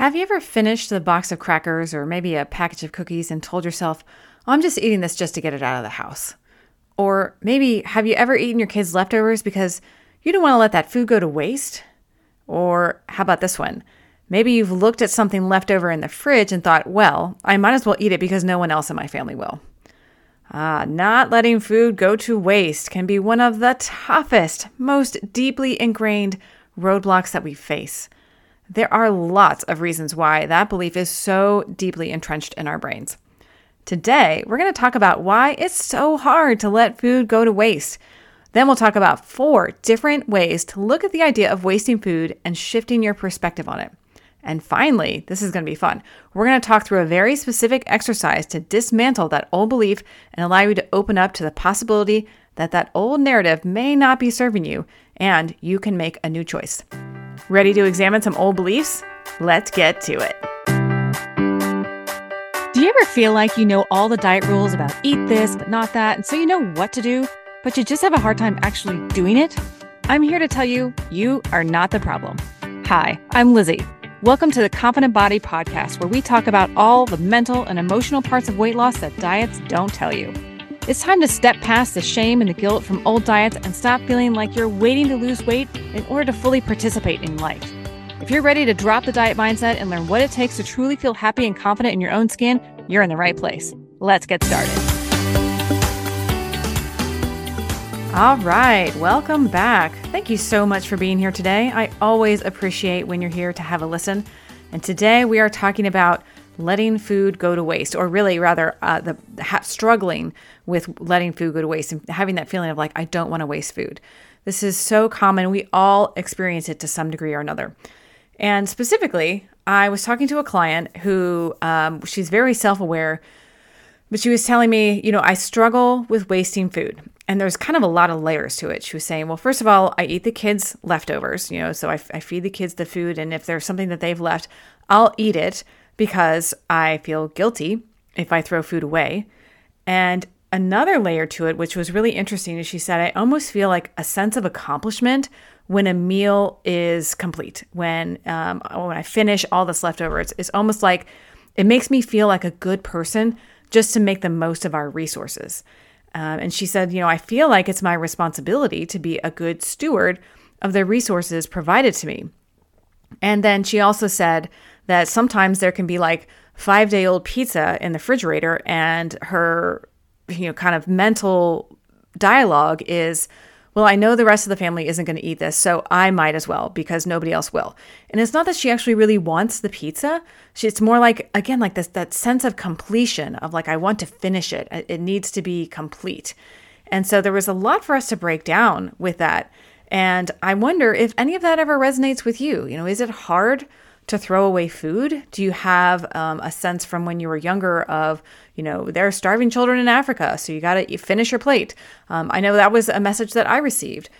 Have you ever finished the box of crackers or maybe a package of cookies and told yourself, oh, I'm just eating this just to get it out of the house? Or maybe have you ever eaten your kids' leftovers because you don't want to let that food go to waste? Or how about this one? Maybe you've looked at something left over in the fridge and thought, well, I might as well eat it because no one else in my family will. Ah, not letting food go to waste can be one of the toughest, most deeply ingrained roadblocks that we face. There are lots of reasons why that belief is so deeply entrenched in our brains. Today, we're going to talk about why it's so hard to let food go to waste. Then we'll talk about four different ways to look at the idea of wasting food and shifting your perspective on it. And finally, this is going to be fun. We're going to talk through a very specific exercise to dismantle that old belief and allow you to open up to the possibility that that old narrative may not be serving you and you can make a new choice. Ready to examine some old beliefs? Let's get to it. Do you ever feel like you know all the diet rules about eat this but not that, and so you know what to do, but you just have a hard time actually doing it? I'm here to tell you, you are not the problem. Hi, I'm Lizzie. Welcome to the Confident Body podcast, where we talk about all the mental and emotional parts of weight loss that diets don't tell you. It's time to step past the shame and the guilt from old diets and stop feeling like you're waiting to lose weight in order to fully participate in life. If you're ready to drop the diet mindset and learn what it takes to truly feel happy and confident in your own skin, you're in the right place. Let's get started. All right, welcome back. Thank you so much for being here today. I always appreciate when you're here to have a listen. And today we are talking about letting food go to waste, or really, rather, uh, the ha- struggling with letting food go to waste and having that feeling of like, I don't want to waste food. This is so common. We all experience it to some degree or another. And specifically, I was talking to a client who um, she's very self aware, but she was telling me, you know, I struggle with wasting food. And there's kind of a lot of layers to it. She was saying, well, first of all, I eat the kids' leftovers, you know, so I, I feed the kids the food. And if there's something that they've left, I'll eat it because I feel guilty if I throw food away. And another layer to it, which was really interesting, is she said, I almost feel like a sense of accomplishment when a meal is complete. When um, when I finish all this leftover, it's, it's almost like it makes me feel like a good person just to make the most of our resources. Um, and she said, you know, I feel like it's my responsibility to be a good steward of the resources provided to me. And then she also said that sometimes there can be like five day old pizza in the refrigerator and her you know kind of mental dialogue is well i know the rest of the family isn't going to eat this so i might as well because nobody else will. And it's not that she actually really wants the pizza. She, it's more like again like this that sense of completion of like i want to finish it it needs to be complete. And so there was a lot for us to break down with that. And i wonder if any of that ever resonates with you. You know is it hard to throw away food? Do you have um, a sense from when you were younger of, you know, there are starving children in Africa, so you got to finish your plate? Um, I know that was a message that I received.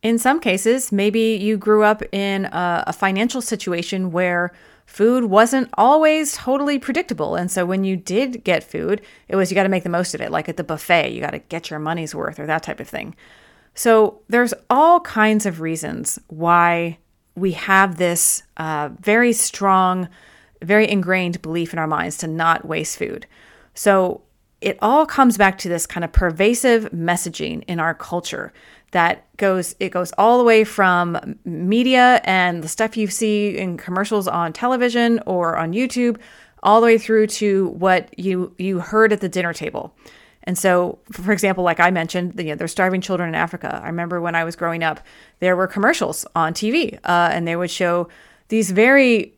In some cases, maybe you grew up in a, a financial situation where food wasn't always totally predictable. And so when you did get food, it was you got to make the most of it, like at the buffet, you got to get your money's worth or that type of thing. So there's all kinds of reasons why we have this uh, very strong, very ingrained belief in our minds to not waste food. So it all comes back to this kind of pervasive messaging in our culture that goes it goes all the way from media and the stuff you see in commercials on television or on YouTube all the way through to what you you heard at the dinner table. And so, for example, like I mentioned, you know, there's starving children in Africa. I remember when I was growing up, there were commercials on TV, uh, and they would show these very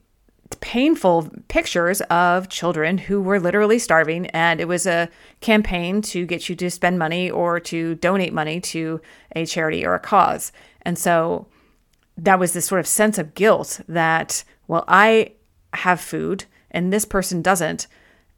painful pictures of children who were literally starving. And it was a campaign to get you to spend money or to donate money to a charity or a cause. And so that was this sort of sense of guilt that, well, I have food and this person doesn't.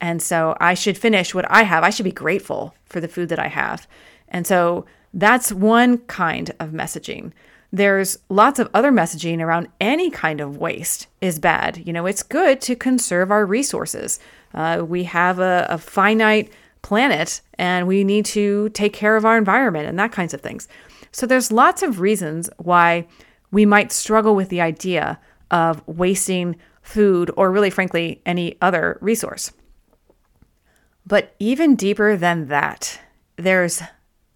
And so I should finish what I have. I should be grateful for the food that I have. And so that's one kind of messaging. There's lots of other messaging around any kind of waste is bad. You know, it's good to conserve our resources. Uh, we have a, a finite planet and we need to take care of our environment and that kinds of things. So there's lots of reasons why we might struggle with the idea of wasting food, or really, frankly, any other resource. But even deeper than that, there's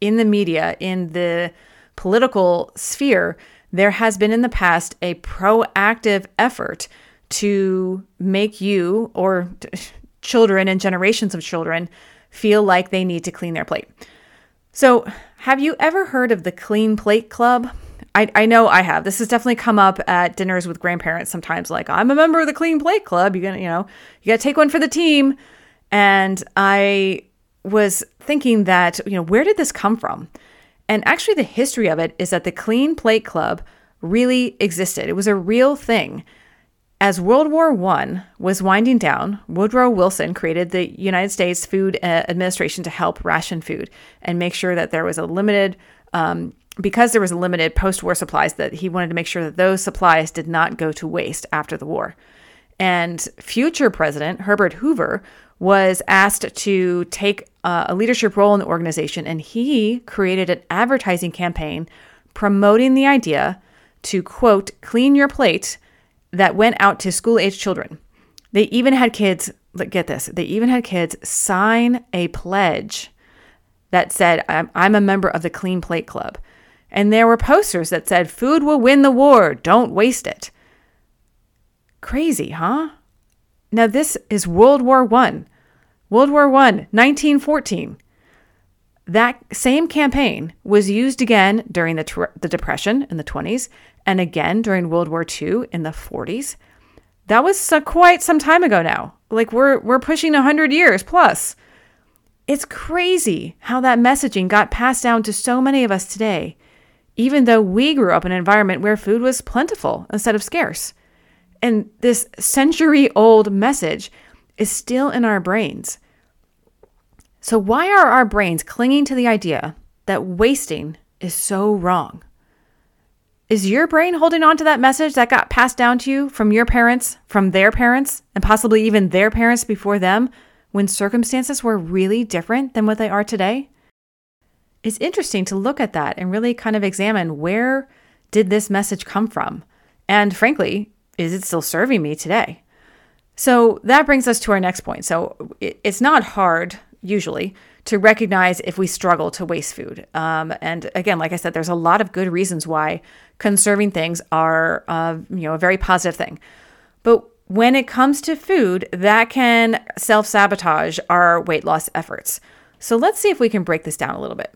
in the media, in the political sphere, there has been in the past a proactive effort to make you or children and generations of children feel like they need to clean their plate. So, have you ever heard of the Clean Plate Club? I, I know I have. This has definitely come up at dinners with grandparents sometimes. Like, I'm a member of the Clean Plate Club. You gonna, you know, you got to take one for the team. And I was thinking that, you know, where did this come from? And actually, the history of it is that the Clean Plate Club really existed. It was a real thing. As World War I was winding down, Woodrow Wilson created the United States Food uh, Administration to help ration food and make sure that there was a limited um, because there was a limited post-war supplies that he wanted to make sure that those supplies did not go to waste after the war. And future president Herbert Hoover was asked to take uh, a leadership role in the organization, and he created an advertising campaign promoting the idea to quote clean your plate that went out to school age children. They even had kids, get this, they even had kids sign a pledge that said, I'm, I'm a member of the Clean Plate Club. And there were posters that said, Food will win the war, don't waste it. Crazy, huh? Now, this is World War One. World War One, 1914. That same campaign was used again during the, the Depression in the 20s and again during World War II in the 40s. That was quite some time ago now. Like we're we're pushing 100 years plus. It's crazy how that messaging got passed down to so many of us today, even though we grew up in an environment where food was plentiful instead of scarce. And this century old message is still in our brains. So, why are our brains clinging to the idea that wasting is so wrong? Is your brain holding on to that message that got passed down to you from your parents, from their parents, and possibly even their parents before them when circumstances were really different than what they are today? It's interesting to look at that and really kind of examine where did this message come from? And frankly, is it still serving me today? So that brings us to our next point. So it's not hard, usually, to recognize if we struggle to waste food. Um, and again, like I said, there's a lot of good reasons why conserving things are, uh, you know, a very positive thing. But when it comes to food, that can self sabotage our weight loss efforts. So let's see if we can break this down a little bit.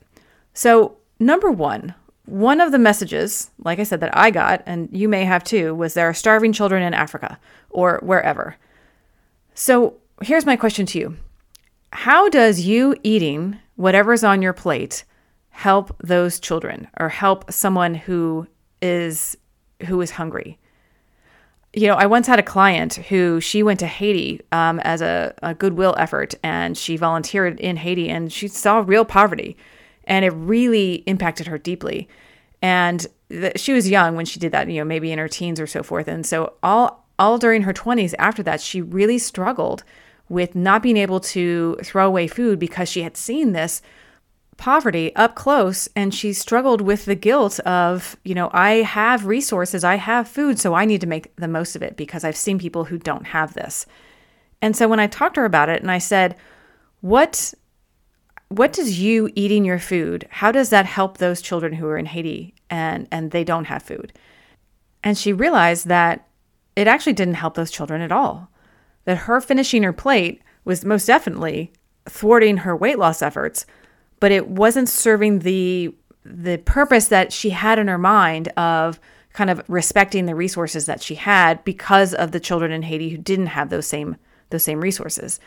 So, number one, one of the messages, like I said, that I got, and you may have too, was there are starving children in Africa or wherever. So, here's my question to you How does you eating whatever's on your plate help those children or help someone who is who is hungry. You know, I once had a client who she went to Haiti um, as a, a goodwill effort and she volunteered in Haiti and she saw real poverty and it really impacted her deeply. And she was young when she did that, you know, maybe in her teens or so forth. And so all all during her 20s after that, she really struggled with not being able to throw away food because she had seen this poverty up close and she struggled with the guilt of, you know, I have resources, I have food, so I need to make the most of it because I've seen people who don't have this. And so when I talked to her about it and I said, "What what does you eating your food, how does that help those children who are in Haiti and and they don't have food?" And she realized that it actually didn't help those children at all. That her finishing her plate was most definitely thwarting her weight loss efforts but it wasn't serving the the purpose that she had in her mind of kind of respecting the resources that she had because of the children in Haiti who didn't have those same those same resources.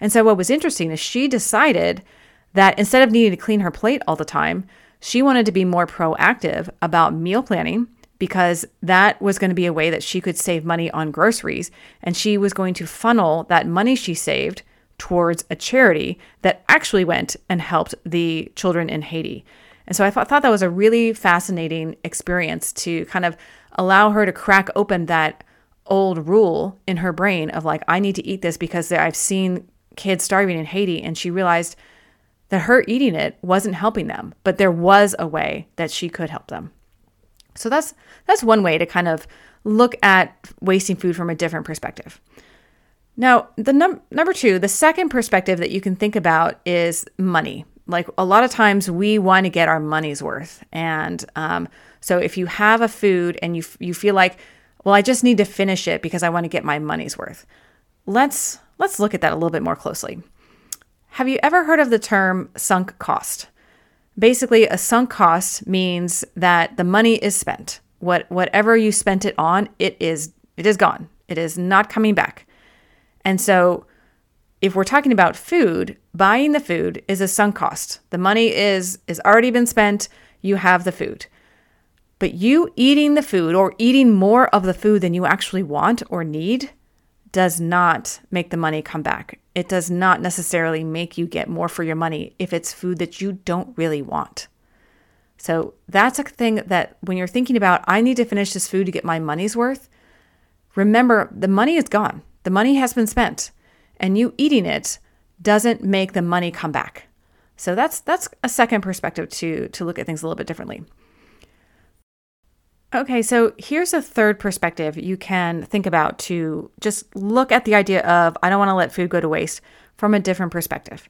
And so what was interesting is she decided that instead of needing to clean her plate all the time, she wanted to be more proactive about meal planning because that was going to be a way that she could save money on groceries and she was going to funnel that money she saved towards a charity that actually went and helped the children in Haiti. And so I thought, thought that was a really fascinating experience to kind of allow her to crack open that old rule in her brain of like, I need to eat this because I've seen kids starving in Haiti. And she realized that her eating it wasn't helping them, but there was a way that she could help them. So that's that's one way to kind of look at wasting food from a different perspective. Now, the num- number two, the second perspective that you can think about is money. Like a lot of times, we want to get our money's worth, and um, so if you have a food and you f- you feel like, well, I just need to finish it because I want to get my money's worth. Let's let's look at that a little bit more closely. Have you ever heard of the term sunk cost? Basically, a sunk cost means that the money is spent. What whatever you spent it on, it is it is gone. It is not coming back. And so if we're talking about food, buying the food is a sunk cost. The money is is already been spent, you have the food. But you eating the food or eating more of the food than you actually want or need does not make the money come back. It does not necessarily make you get more for your money if it's food that you don't really want. So that's a thing that when you're thinking about, I need to finish this food to get my money's worth, remember the money is gone. The money has been spent, and you eating it doesn't make the money come back. So that's that's a second perspective to to look at things a little bit differently. Okay, so here's a third perspective you can think about to just look at the idea of I don't want to let food go to waste from a different perspective.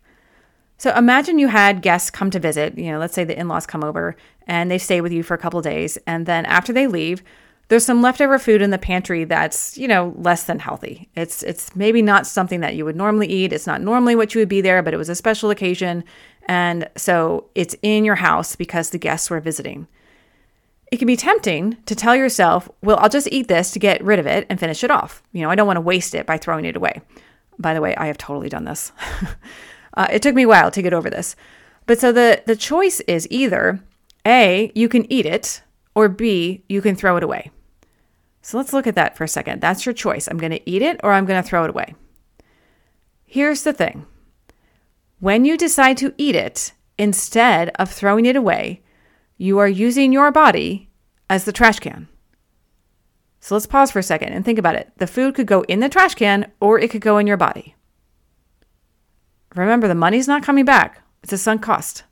So imagine you had guests come to visit, you know, let's say the in-laws come over and they stay with you for a couple days and then after they leave, there's some leftover food in the pantry that's, you know, less than healthy. It's it's maybe not something that you would normally eat. It's not normally what you would be there, but it was a special occasion and so it's in your house because the guests were visiting. It can be tempting to tell yourself, well, I'll just eat this to get rid of it and finish it off. You know, I don't want to waste it by throwing it away. By the way, I have totally done this. uh, it took me a while to get over this. But so the, the choice is either A, you can eat it, or B, you can throw it away. So let's look at that for a second. That's your choice. I'm going to eat it or I'm going to throw it away. Here's the thing when you decide to eat it instead of throwing it away, you are using your body as the trash can. So let's pause for a second and think about it. The food could go in the trash can or it could go in your body. Remember, the money's not coming back, it's a sunk cost.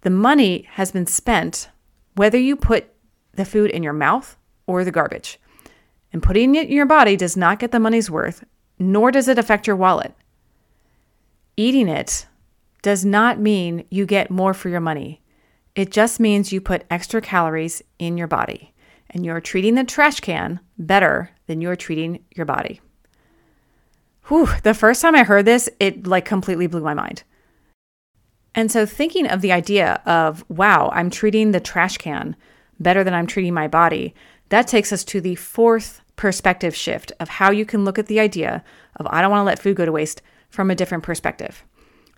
The money has been spent whether you put the food in your mouth or the garbage. And putting it in your body does not get the money's worth, nor does it affect your wallet. Eating it does not mean you get more for your money. It just means you put extra calories in your body and you're treating the trash can better than you're treating your body. Whew, the first time I heard this, it like completely blew my mind. And so thinking of the idea of, wow, I'm treating the trash can better than I'm treating my body, that takes us to the fourth perspective shift of how you can look at the idea of, I don't want to let food go to waste from a different perspective.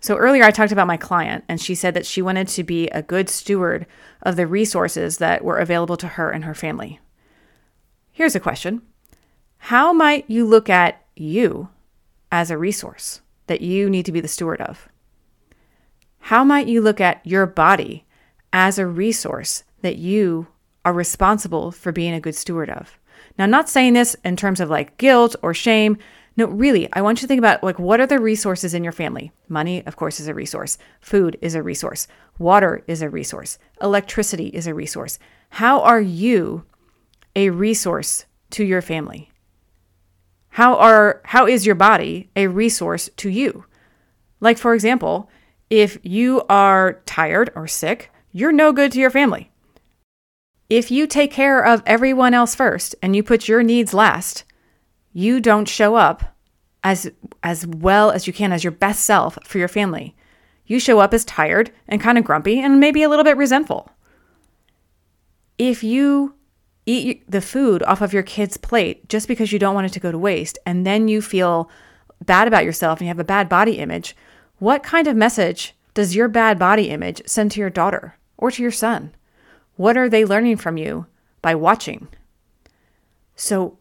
So earlier I talked about my client, and she said that she wanted to be a good steward of the resources that were available to her and her family. Here's a question How might you look at you as a resource that you need to be the steward of? How might you look at your body as a resource that you are responsible for being a good steward of? Now, I'm not saying this in terms of like guilt or shame. No, really, I want you to think about like what are the resources in your family? Money, of course, is a resource. Food is a resource. Water is a resource. Electricity is a resource. How are you a resource to your family? How are how is your body a resource to you? Like for example, if you are tired or sick, you're no good to your family. If you take care of everyone else first and you put your needs last, you don't show up as as well as you can as your best self for your family. You show up as tired and kind of grumpy and maybe a little bit resentful. If you eat the food off of your kid's plate just because you don't want it to go to waste and then you feel bad about yourself and you have a bad body image, what kind of message does your bad body image send to your daughter or to your son? What are they learning from you by watching? So,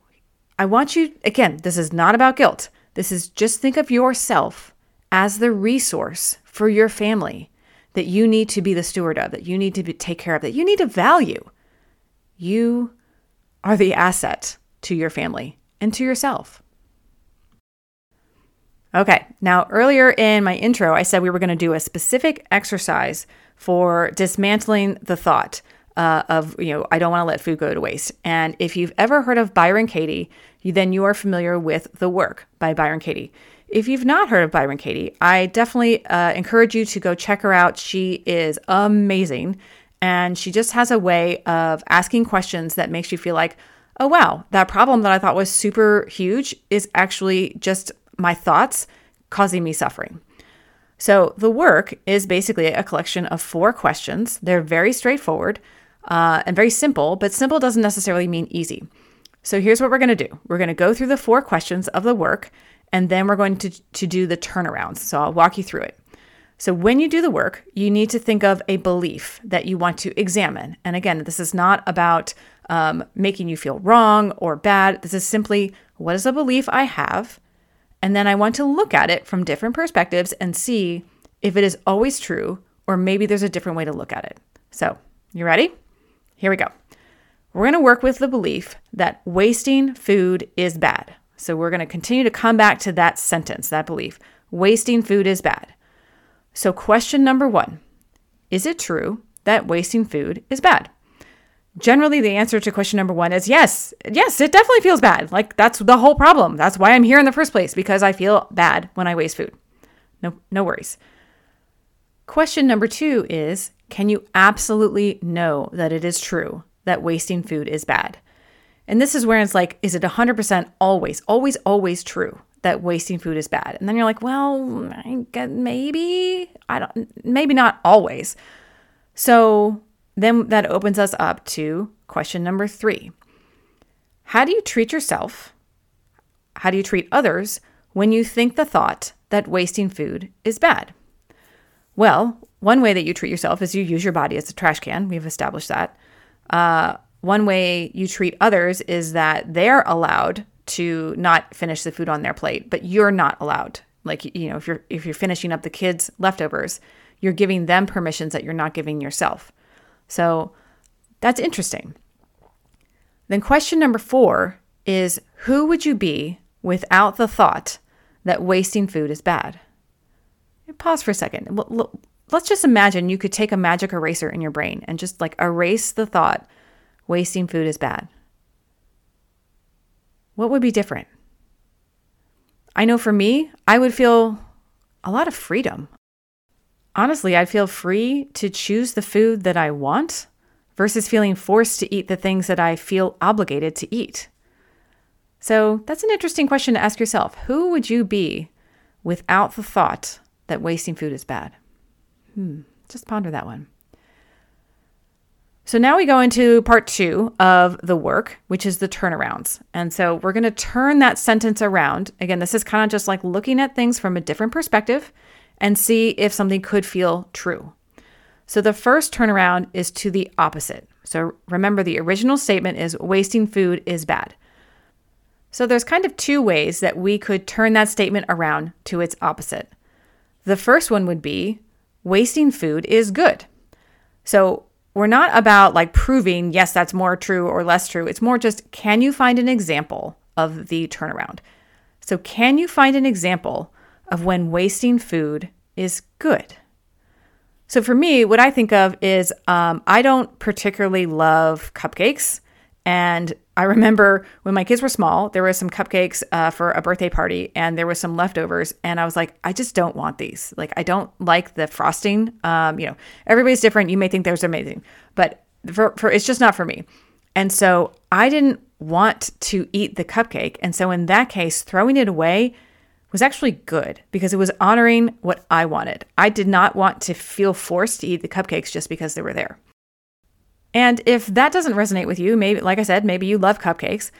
I want you, again, this is not about guilt. This is just think of yourself as the resource for your family that you need to be the steward of, that you need to be, take care of, that you need to value. You are the asset to your family and to yourself. Okay, now earlier in my intro, I said we were going to do a specific exercise for dismantling the thought uh, of you know I don't want to let food go to waste. And if you've ever heard of Byron Katie, then you are familiar with The Work by Byron Katie. If you've not heard of Byron Katie, I definitely uh, encourage you to go check her out. She is amazing, and she just has a way of asking questions that makes you feel like, oh wow, that problem that I thought was super huge is actually just my thoughts causing me suffering. So, the work is basically a collection of four questions. They're very straightforward uh, and very simple, but simple doesn't necessarily mean easy. So, here's what we're going to do we're going to go through the four questions of the work, and then we're going to, to do the turnarounds. So, I'll walk you through it. So, when you do the work, you need to think of a belief that you want to examine. And again, this is not about um, making you feel wrong or bad. This is simply what is a belief I have? And then I want to look at it from different perspectives and see if it is always true or maybe there's a different way to look at it. So, you ready? Here we go. We're going to work with the belief that wasting food is bad. So, we're going to continue to come back to that sentence, that belief wasting food is bad. So, question number one Is it true that wasting food is bad? Generally, the answer to question number one is yes. Yes, it definitely feels bad. Like that's the whole problem. That's why I'm here in the first place because I feel bad when I waste food. No, no worries. Question number two is Can you absolutely know that it is true that wasting food is bad? And this is where it's like, is it 100% always, always, always true that wasting food is bad? And then you're like, well, maybe, I don't, maybe not always. So then that opens us up to question number three How do you treat yourself? How do you treat others when you think the thought that wasting food is bad? Well, one way that you treat yourself is you use your body as a trash can. We've established that. Uh, one way you treat others is that they're allowed to not finish the food on their plate, but you're not allowed. Like you know, if you're if you're finishing up the kids' leftovers, you're giving them permissions that you're not giving yourself. So that's interesting. Then, question number four is Who would you be without the thought that wasting food is bad? Pause for a second. Let's just imagine you could take a magic eraser in your brain and just like erase the thought wasting food is bad. What would be different? I know for me, I would feel a lot of freedom honestly, I'd feel free to choose the food that I want versus feeling forced to eat the things that I feel obligated to eat. So that's an interesting question to ask yourself. Who would you be without the thought that wasting food is bad? Hmm, just ponder that one. So now we go into part two of the work, which is the turnarounds. And so we're going to turn that sentence around. Again, this is kind of just like looking at things from a different perspective and see if something could feel true. So the first turnaround is to the opposite. So remember, the original statement is wasting food is bad. So there's kind of two ways that we could turn that statement around to its opposite. The first one would be wasting food is good. So we're not about like proving, yes, that's more true or less true. It's more just can you find an example of the turnaround? So, can you find an example of when wasting food is good. So for me, what I think of is um, I don't particularly love cupcakes. And I remember when my kids were small, there was some cupcakes uh, for a birthday party and there was some leftovers. And I was like, I just don't want these. Like, I don't like the frosting. Um, you know, everybody's different. You may think they're amazing, but for, for it's just not for me. And so I didn't want to eat the cupcake. And so in that case, throwing it away was actually good because it was honoring what I wanted. I did not want to feel forced to eat the cupcakes just because they were there. And if that doesn't resonate with you, maybe, like I said, maybe you love cupcakes,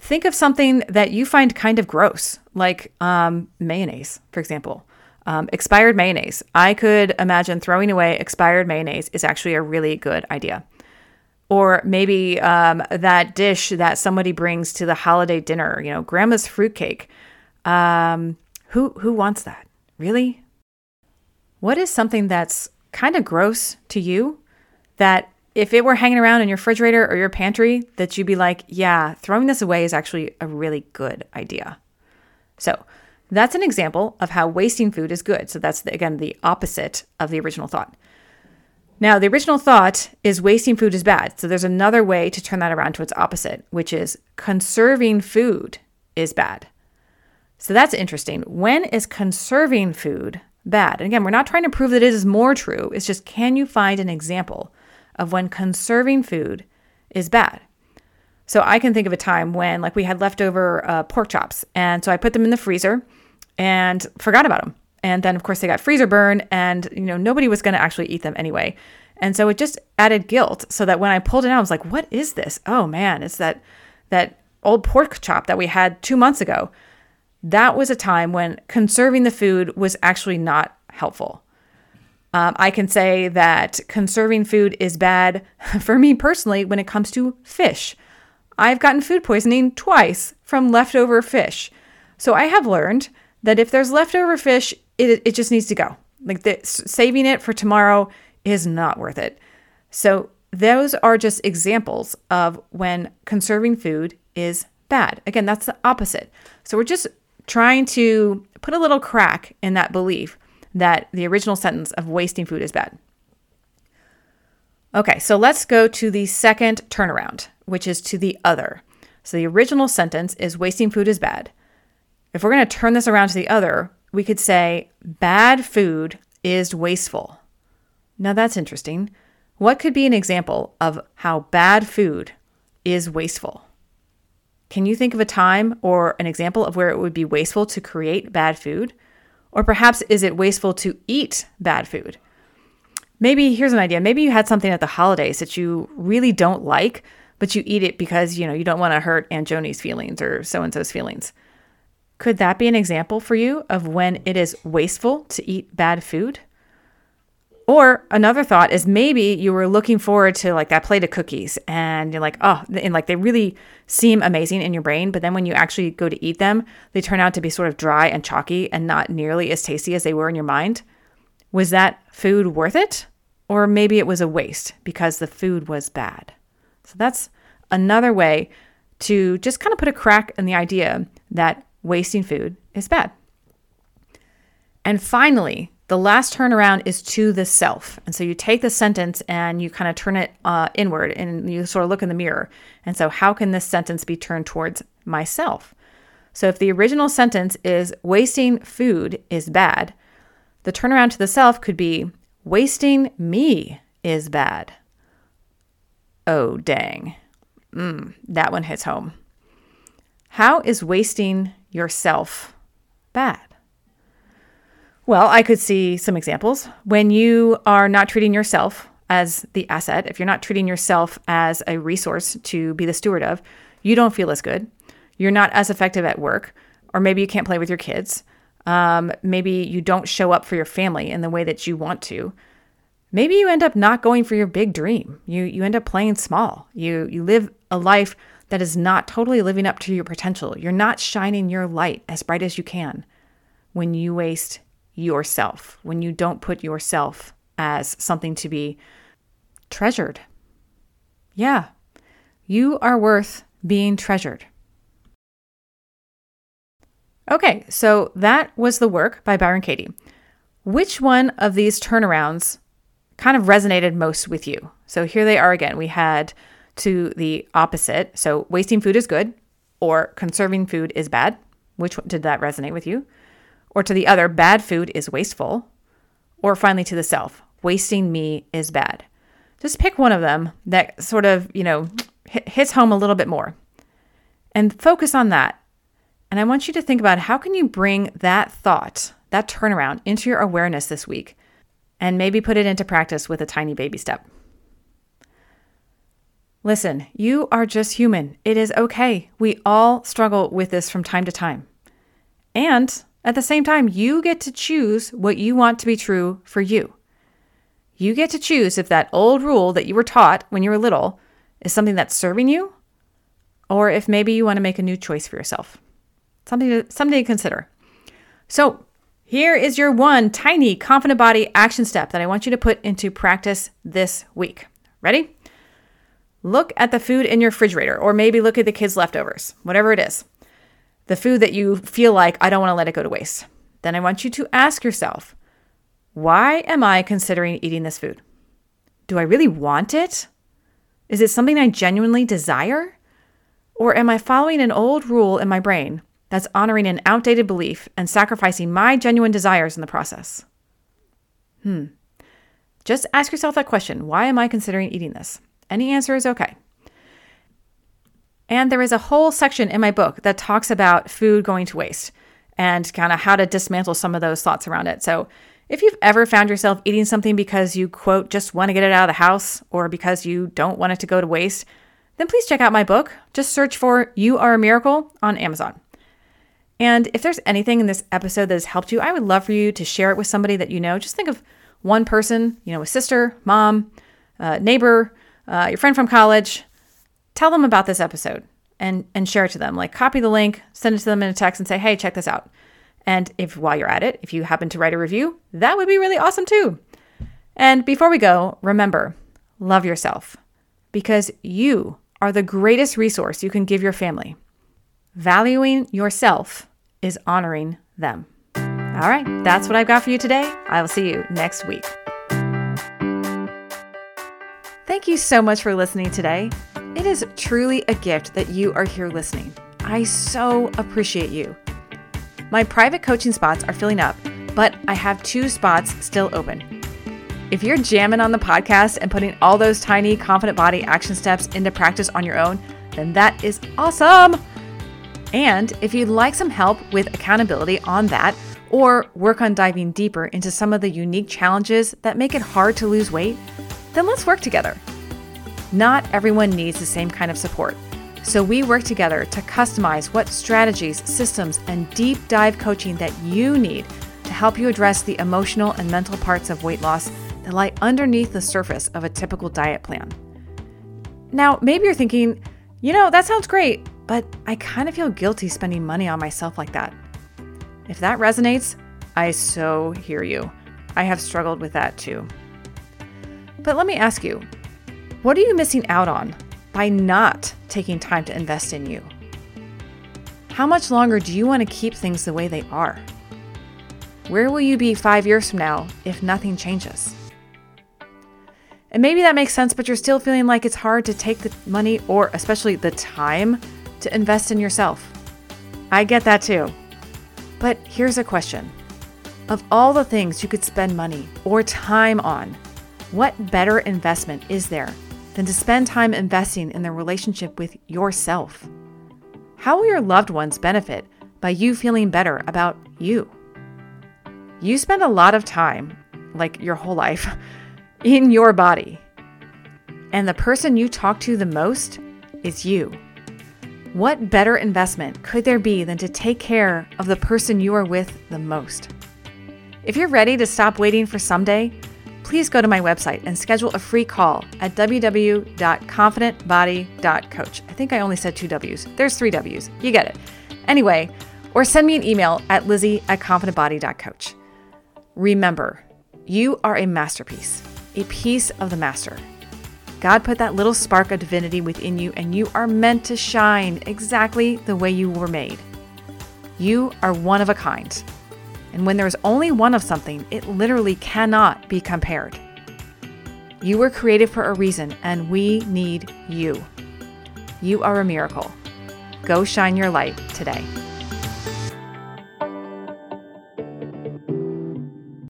think of something that you find kind of gross, like um, mayonnaise, for example. Um, expired mayonnaise. I could imagine throwing away expired mayonnaise is actually a really good idea. Or maybe um, that dish that somebody brings to the holiday dinner, you know, grandma's fruitcake. Um, who who wants that? Really? What is something that's kind of gross to you that if it were hanging around in your refrigerator or your pantry that you'd be like, yeah, throwing this away is actually a really good idea. So, that's an example of how wasting food is good. So that's the, again the opposite of the original thought. Now, the original thought is wasting food is bad. So there's another way to turn that around to its opposite, which is conserving food is bad. So that's interesting. When is conserving food bad? And again, we're not trying to prove that it is more true. It's just can you find an example of when conserving food is bad? So I can think of a time when, like, we had leftover uh, pork chops, and so I put them in the freezer and forgot about them. And then, of course, they got freezer burn, and you know nobody was going to actually eat them anyway. And so it just added guilt, so that when I pulled it out, I was like, "What is this? Oh man, it's that that old pork chop that we had two months ago." That was a time when conserving the food was actually not helpful. Um, I can say that conserving food is bad for me personally when it comes to fish. I've gotten food poisoning twice from leftover fish. So I have learned that if there's leftover fish, it, it just needs to go. Like the, saving it for tomorrow is not worth it. So those are just examples of when conserving food is bad. Again, that's the opposite. So we're just trying to put a little crack in that belief that the original sentence of wasting food is bad. Okay, so let's go to the second turnaround, which is to the other. So the original sentence is wasting food is bad. If we're going to turn this around to the other, we could say bad food is wasteful. Now that's interesting. What could be an example of how bad food is wasteful? Can you think of a time or an example of where it would be wasteful to create bad food? Or perhaps is it wasteful to eat bad food? Maybe here's an idea. Maybe you had something at the holidays that you really don't like, but you eat it because, you know, you don't want to hurt Aunt Joni's feelings or so and so's feelings. Could that be an example for you of when it is wasteful to eat bad food? Or another thought is maybe you were looking forward to like that plate of cookies and you're like, oh, and like they really seem amazing in your brain. But then when you actually go to eat them, they turn out to be sort of dry and chalky and not nearly as tasty as they were in your mind. Was that food worth it? Or maybe it was a waste because the food was bad. So that's another way to just kind of put a crack in the idea that wasting food is bad. And finally, the last turnaround is to the self. And so you take the sentence and you kind of turn it uh, inward and you sort of look in the mirror. And so, how can this sentence be turned towards myself? So, if the original sentence is wasting food is bad, the turnaround to the self could be wasting me is bad. Oh, dang. Mm, that one hits home. How is wasting yourself bad? Well, I could see some examples. When you are not treating yourself as the asset, if you're not treating yourself as a resource to be the steward of, you don't feel as good. You're not as effective at work, or maybe you can't play with your kids. Um, maybe you don't show up for your family in the way that you want to. Maybe you end up not going for your big dream. You you end up playing small. You you live a life that is not totally living up to your potential. You're not shining your light as bright as you can when you waste yourself, when you don't put yourself as something to be treasured. Yeah, you are worth being treasured. Okay, so that was the work by Byron Katie. Which one of these turnarounds kind of resonated most with you? So here they are again. We had to the opposite. So wasting food is good, or conserving food is bad. Which one, did that resonate with you? Or to the other, bad food is wasteful. Or finally to the self, wasting me is bad. Just pick one of them that sort of, you know, hits home a little bit more and focus on that. And I want you to think about how can you bring that thought, that turnaround into your awareness this week and maybe put it into practice with a tiny baby step. Listen, you are just human. It is okay. We all struggle with this from time to time. And at the same time, you get to choose what you want to be true for you. You get to choose if that old rule that you were taught when you were little is something that's serving you, or if maybe you want to make a new choice for yourself. Something to, something to consider. So, here is your one tiny confident body action step that I want you to put into practice this week. Ready? Look at the food in your refrigerator, or maybe look at the kids' leftovers, whatever it is. The food that you feel like, I don't want to let it go to waste. Then I want you to ask yourself, why am I considering eating this food? Do I really want it? Is it something I genuinely desire? Or am I following an old rule in my brain that's honoring an outdated belief and sacrificing my genuine desires in the process? Hmm. Just ask yourself that question why am I considering eating this? Any answer is okay. And there is a whole section in my book that talks about food going to waste and kind of how to dismantle some of those thoughts around it. So if you've ever found yourself eating something because you, quote, just want to get it out of the house or because you don't want it to go to waste, then please check out my book. Just search for You Are a Miracle on Amazon. And if there's anything in this episode that has helped you, I would love for you to share it with somebody that you know. Just think of one person, you know, a sister, mom, uh, neighbor, uh, your friend from college. Tell them about this episode and and share it to them. Like copy the link, send it to them in a text, and say, "Hey, check this out." And if while you're at it, if you happen to write a review, that would be really awesome too. And before we go, remember, love yourself because you are the greatest resource you can give your family. Valuing yourself is honoring them. All right, that's what I've got for you today. I will see you next week. Thank you so much for listening today. It is truly a gift that you are here listening. I so appreciate you. My private coaching spots are filling up, but I have two spots still open. If you're jamming on the podcast and putting all those tiny confident body action steps into practice on your own, then that is awesome. And if you'd like some help with accountability on that, or work on diving deeper into some of the unique challenges that make it hard to lose weight, then let's work together. Not everyone needs the same kind of support. So we work together to customize what strategies, systems, and deep dive coaching that you need to help you address the emotional and mental parts of weight loss that lie underneath the surface of a typical diet plan. Now, maybe you're thinking, you know, that sounds great, but I kind of feel guilty spending money on myself like that. If that resonates, I so hear you. I have struggled with that too. But let me ask you what are you missing out on by not taking time to invest in you? How much longer do you want to keep things the way they are? Where will you be five years from now if nothing changes? And maybe that makes sense, but you're still feeling like it's hard to take the money or especially the time to invest in yourself. I get that too. But here's a question Of all the things you could spend money or time on, what better investment is there than to spend time investing in the relationship with yourself? How will your loved ones benefit by you feeling better about you? You spend a lot of time, like your whole life, in your body. And the person you talk to the most is you. What better investment could there be than to take care of the person you are with the most? If you're ready to stop waiting for someday, please go to my website and schedule a free call at www.confidentbody.coach. I think I only said two W's. There's three W's. You get it. Anyway, or send me an email at lizzie at confidentbody.coach. Remember, you are a masterpiece, a piece of the master. God put that little spark of divinity within you, and you are meant to shine exactly the way you were made. You are one of a kind. And when there's only one of something, it literally cannot be compared. You were created for a reason, and we need you. You are a miracle. Go shine your light today.